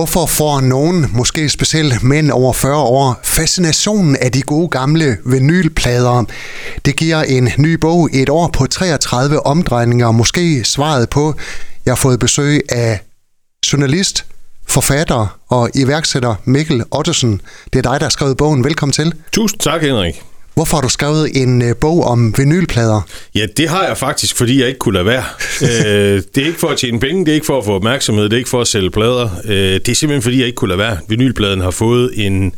Hvorfor får nogen, måske specielt mænd over 40 år, fascinationen af de gode gamle vinylplader? Det giver en ny bog, et år på 33 omdrejninger, måske svaret på. Jeg har fået besøg af journalist, forfatter og iværksætter Mikkel Ottesen. Det er dig, der har skrevet bogen. Velkommen til. Tusind tak, Henrik. Hvorfor har du skrevet en øh, bog om vinylplader? Ja, det har jeg faktisk, fordi jeg ikke kunne lade være. øh, det er ikke for at tjene penge, det er ikke for at få opmærksomhed, det er ikke for at sælge plader. Øh, det er simpelthen, fordi jeg ikke kunne lade være. Vinylpladen har fået en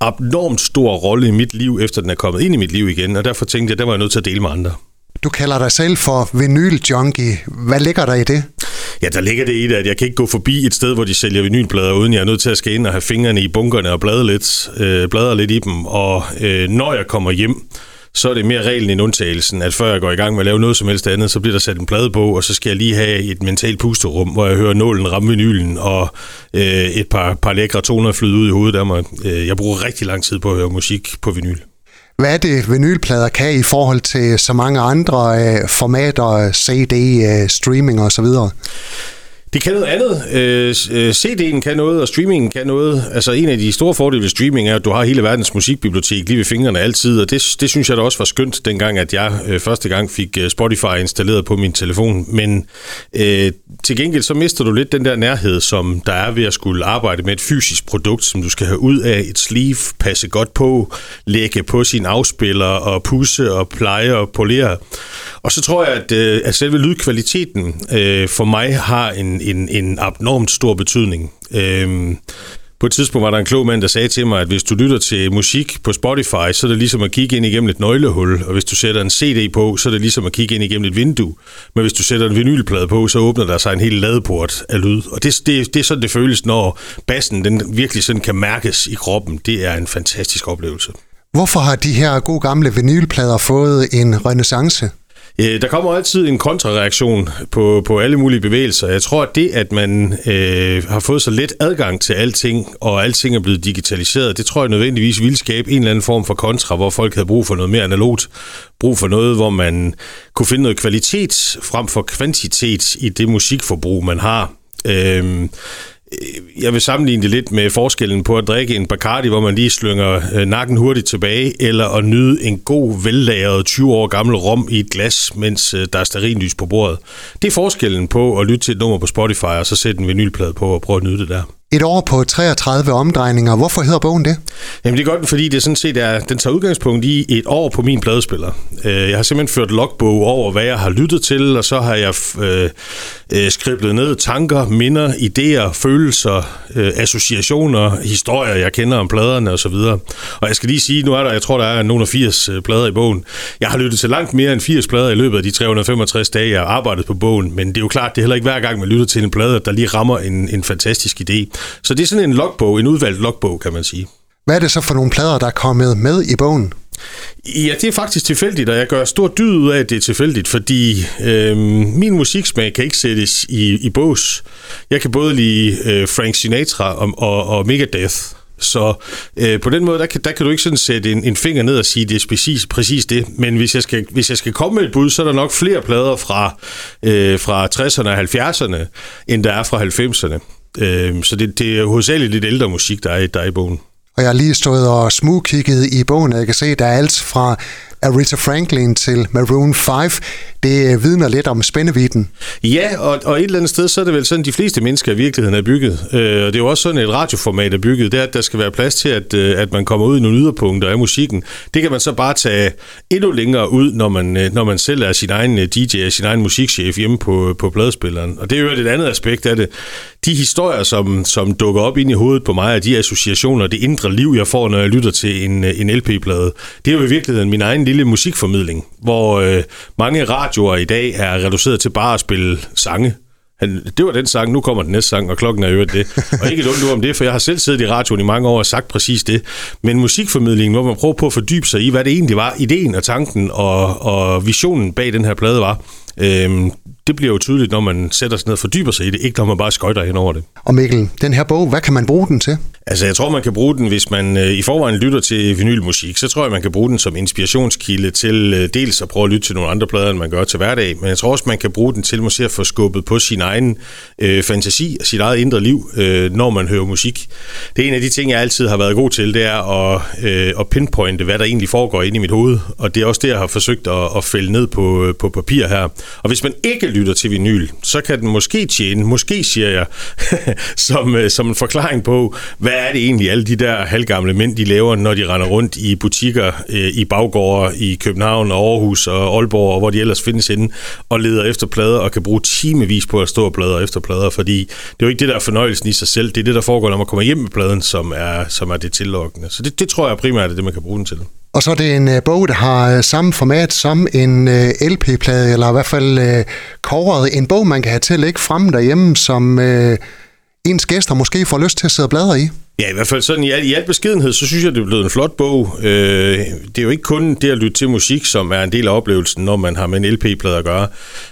abnormt stor rolle i mit liv, efter den er kommet ind i mit liv igen, og derfor tænkte jeg, at der var jeg nødt til at dele med andre. Du kalder dig selv for vinyl-junkie. Hvad ligger der i det? Ja, der ligger det i det, at jeg kan ikke gå forbi et sted, hvor de sælger vinylplader, uden jeg er nødt til at skal ind og have fingrene i bunkerne og bladre lidt, øh, bladre lidt i dem. Og øh, når jeg kommer hjem, så er det mere reglen end undtagelsen, at før jeg går i gang med at lave noget som helst andet, så bliver der sat en plade på, og så skal jeg lige have et mentalt pusterum, hvor jeg hører nålen ramme vinylen, og øh, et par, par lækre toner flyde ud i hovedet af mig. Øh, jeg bruger rigtig lang tid på at høre musik på vinyl. Hvad er det, vinylplader kan i forhold til så mange andre øh, formater, øh, CD, øh, streaming osv.? Det kan noget andet. Øh, øh CD'en kan noget, og streamingen kan noget. Altså en af de store fordele ved streaming er, at du har hele verdens musikbibliotek lige ved fingrene altid, og det, det synes jeg da også var skønt, dengang at jeg øh, første gang fik øh, Spotify installeret på min telefon. Men øh, til gengæld så mister du lidt den der nærhed, som der er ved at skulle arbejde med et fysisk produkt, som du skal have ud af et sleeve, passe godt på, lægge på sin afspiller og pusse og pleje og polere. Og så tror jeg, at, øh, at selve lydkvaliteten øh, for mig har en, en, en abnormt stor betydning. Øhm, på et tidspunkt var der en klog mand, der sagde til mig, at hvis du lytter til musik på Spotify, så er det ligesom at kigge ind igennem et nøglehul, og hvis du sætter en CD på, så er det ligesom at kigge ind igennem et vindue. Men hvis du sætter en vinylplade på, så åbner der sig en hel ladeport af lyd. Og det, det, det er sådan, det føles, når bassen den virkelig sådan kan mærkes i kroppen. Det er en fantastisk oplevelse. Hvorfor har de her gode gamle vinylplader fået en renaissance? Øh, der kommer altid en kontrareaktion på, på alle mulige bevægelser. Jeg tror, at det, at man øh, har fået så let adgang til alting, og alting er blevet digitaliseret, det tror jeg nødvendigvis vil skabe en eller anden form for kontra, hvor folk havde brug for noget mere analogt. Brug for noget, hvor man kunne finde noget kvalitet frem for kvantitet i det musikforbrug, man har. Øh, jeg vil sammenligne det lidt med forskellen på at drikke en Bacardi, hvor man lige slynger øh, nakken hurtigt tilbage, eller at nyde en god, vellagret 20 år gammel rom i et glas, mens øh, der er sterinlys på bordet. Det er forskellen på at lytte til et nummer på Spotify, og så sætte en vinylplade på og prøve at nyde det der. Et år på 33 omdrejninger. Hvorfor hedder bogen det? Jamen det er godt, fordi det sådan set er, den tager udgangspunkt i et år på min pladespiller. Øh, jeg har simpelthen ført logbog over, hvad jeg har lyttet til, og så har jeg øh, skriblet ned tanker, minder, idéer, følelser, øh, associationer, historier, jeg kender om pladerne osv. Og, og jeg skal lige sige, nu er der, jeg tror, der er nogen af 80 plader i bogen. Jeg har lyttet til langt mere end 80 plader i løbet af de 365 dage, jeg har arbejdet på bogen, men det er jo klart, det er heller ikke hver gang, man lytter til en plade, der lige rammer en, en fantastisk idé. Så det er sådan en logbog, en udvalgt logbog, kan man sige. Hvad er det så for nogle plader, der er kommet med i bogen? Ja, det er faktisk tilfældigt, og jeg gør stor dyd ud af, at det er tilfældigt, fordi øh, min musiksmag kan ikke sættes i, i bås. Jeg kan både lide øh, Frank Sinatra og, og, og Megadeth, så øh, på den måde, der kan, der kan du ikke sådan sætte en, en finger ned og sige, det er præcis, præcis det. Men hvis jeg, skal, hvis jeg skal komme med et bud, så er der nok flere plader fra, øh, fra 60'erne og 70'erne, end der er fra 90'erne. Øh, så det, det er hovedsageligt lidt ældre musik, der er, der er i bogen. Og jeg har lige stået og smugkigget i bogen, og jeg kan se, at der er alt fra Aretha Franklin til Maroon 5. Det øh, vidner lidt om spændeviden. Ja, og, og et eller andet sted, så er det vel sådan, de fleste mennesker i virkeligheden er bygget. Øh, og det er jo også sådan, et radioformat er bygget. Det er, at der skal være plads til, at, øh, at man kommer ud i nogle yderpunkter af musikken. Det kan man så bare tage endnu længere ud, når man, øh, når man selv er sin egen DJ og sin egen musikchef hjemme på, på pladespilleren. Og det er jo et andet aspekt af det. De historier, som, som dukker op ind i hovedet på mig, og de associationer, det indre liv, jeg får, når jeg lytter til en, øh, en LP-plade, det er jo i virkeligheden min egen lille musikformidling, hvor øh, mange radioer i dag er reduceret til bare at spille sange. Han, det var den sang, nu kommer den næste sang, og klokken er øvrigt det. Og ikke et ondt om det, for jeg har selv siddet i radioen i mange år og sagt præcis det. Men musikformidlingen, hvor man prøver på at fordybe sig i, hvad det egentlig var, ideen og tanken og, og visionen bag den her plade var, Øhm, det bliver jo tydeligt, når man sætter sig ned og fordyber sig i det, ikke når man bare skøjter hen over det. Og Mikkel, den her bog, hvad kan man bruge den til? Altså, jeg tror, man kan bruge den, hvis man øh, i forvejen lytter til vinylmusik, så tror jeg, man kan bruge den som inspirationskilde til øh, dels at prøve at lytte til nogle andre plader, end man gør til hverdag, men jeg tror også, man kan bruge den til måske at få skubbet på sin egen øh, fantasi og sit eget indre liv, øh, når man hører musik. Det er en af de ting, jeg altid har været god til, det er at, øh, at pinpointe, hvad der egentlig foregår inde i mit hoved, og det er også det, jeg har forsøgt at, at fælde ned på, øh, på papir her. Og hvis man ikke lytter til vinyl, så kan den måske tjene, måske siger jeg, som, øh, som en forklaring på, hvad er det egentlig, alle de der halvgamle mænd, de laver, når de render rundt i butikker, øh, i baggårde i København og Aarhus og Aalborg, og hvor de ellers findes inde, og leder efter plader, og kan bruge timevis på at stå og bladre efter plader, fordi det er jo ikke det, der er fornøjelsen i sig selv, det er det, der foregår, når man kommer hjem med pladen, som er, som er det tillokkende. Så det, det tror jeg primært er det, man kan bruge den til. Og så er det en øh, bog, der har øh, samme format som en øh, LP-plade, eller i hvert fald øh, coveret. En bog, man kan have til at lægge frem derhjemme, som øh, ens gæster måske får lyst til at sidde og bladre i. Ja, i hvert fald sådan i al, i al beskedenhed, så synes jeg, det er blevet en flot bog. Øh, det er jo ikke kun det at lytte til musik, som er en del af oplevelsen, når man har med en LP-plade at gøre.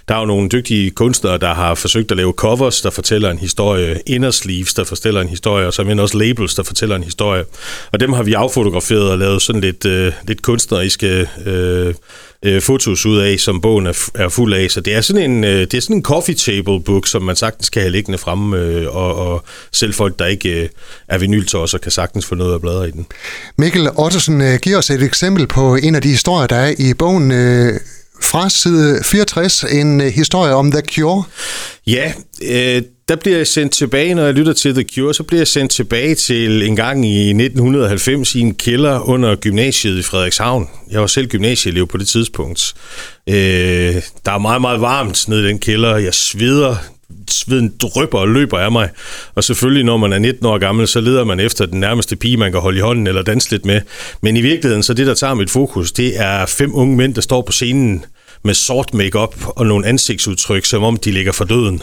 Der er jo nogle dygtige kunstnere, der har forsøgt at lave covers, der fortæller en historie, inner sleeves, der fortæller en historie, og så også labels, der fortæller en historie. Og dem har vi affotograferet og lavet sådan lidt, øh, lidt kunstneriske... Øh, øh, fotos ud af, som bogen er, er fuld af. Så det er sådan en, øh, det er sådan en coffee table book, som man sagtens kan have liggende fremme, øh, og, og selv folk, der ikke øh, er vinyltosser, kan sagtens få noget at bladre i den. Mikkel Ottesen øh, giver os et eksempel på en af de historier, der er i bogen. Øh fra side 64, en øh, historie om The Cure. Ja, øh, der bliver jeg sendt tilbage, når jeg lytter til The Cure, så bliver jeg sendt tilbage til en gang i 1990 i en kælder under gymnasiet i Frederikshavn. Jeg var selv gymnasieelev på det tidspunkt. Øh, der er meget, meget varmt nede i den kælder. Jeg sveder sveden drypper og løber af mig. Og selvfølgelig, når man er 19 år gammel, så leder man efter den nærmeste pige, man kan holde i hånden eller danse lidt med. Men i virkeligheden, så det, der tager mit fokus, det er fem unge mænd, der står på scenen med sort makeup og nogle ansigtsudtryk, som om de ligger for døden.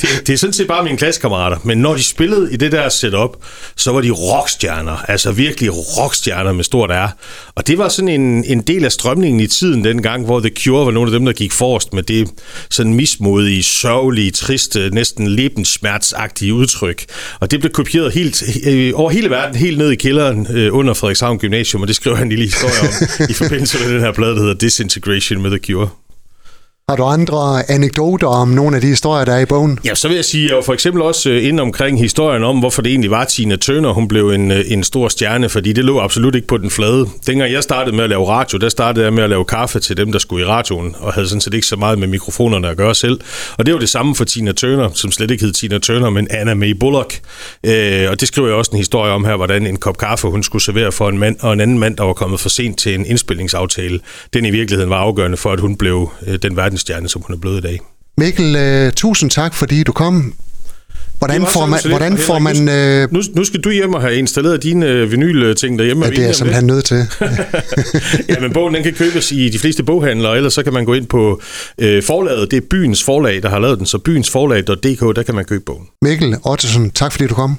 det, det er sådan set bare mine klassekammerater, men når de spillede i det der setup, så var de rockstjerner, altså virkelig rockstjerner med stort R. Og det var sådan en, en del af strømningen i tiden dengang, hvor The Cure var nogle af dem, der gik forrest med det sådan mismodige, sørgelige, triste, næsten lebensmertsagtige udtryk. Og det blev kopieret helt, øh, over hele verden, helt ned i kælderen øh, under Frederikshavn Gymnasium, og det skriver han en lille historie om i forbindelse med den her plade, der hedder Disintegration med The Cure. Har du andre anekdoter om nogle af de historier, der er i bogen? Ja, så vil jeg sige, og jeg var for eksempel også øh, ind inde omkring historien om, hvorfor det egentlig var Tina Turner, hun blev en, øh, en stor stjerne, fordi det lå absolut ikke på den flade. Dengang jeg startede med at lave radio, der startede jeg med at lave kaffe til dem, der skulle i radioen, og havde sådan set ikke så meget med mikrofonerne at gøre selv. Og det var det samme for Tina Turner, som slet ikke hed Tina Turner, men Anna May Bullock. Øh, og det skriver jeg også en historie om her, hvordan en kop kaffe, hun skulle servere for en mand, og en anden mand, der var kommet for sent til en indspillingsaftale. Den i virkeligheden var afgørende for, at hun blev øh, den verdens verdensstjerne, som hun er blevet i dag. Mikkel, uh, tusind tak, fordi du kom. Hvordan får man... Hvordan får man uh... nu, nu skal du hjem og have installeret dine uh, vinyl-ting derhjemme. Ja, det er jeg simpelthen nødt til. ja, men bogen den kan købes i de fleste boghandlere, ellers så kan man gå ind på uh, forlaget. Det er Byens Forlag, der har lavet den, så byensforlag.dk, der kan man købe bogen. Mikkel Ottesen, tak fordi du kom.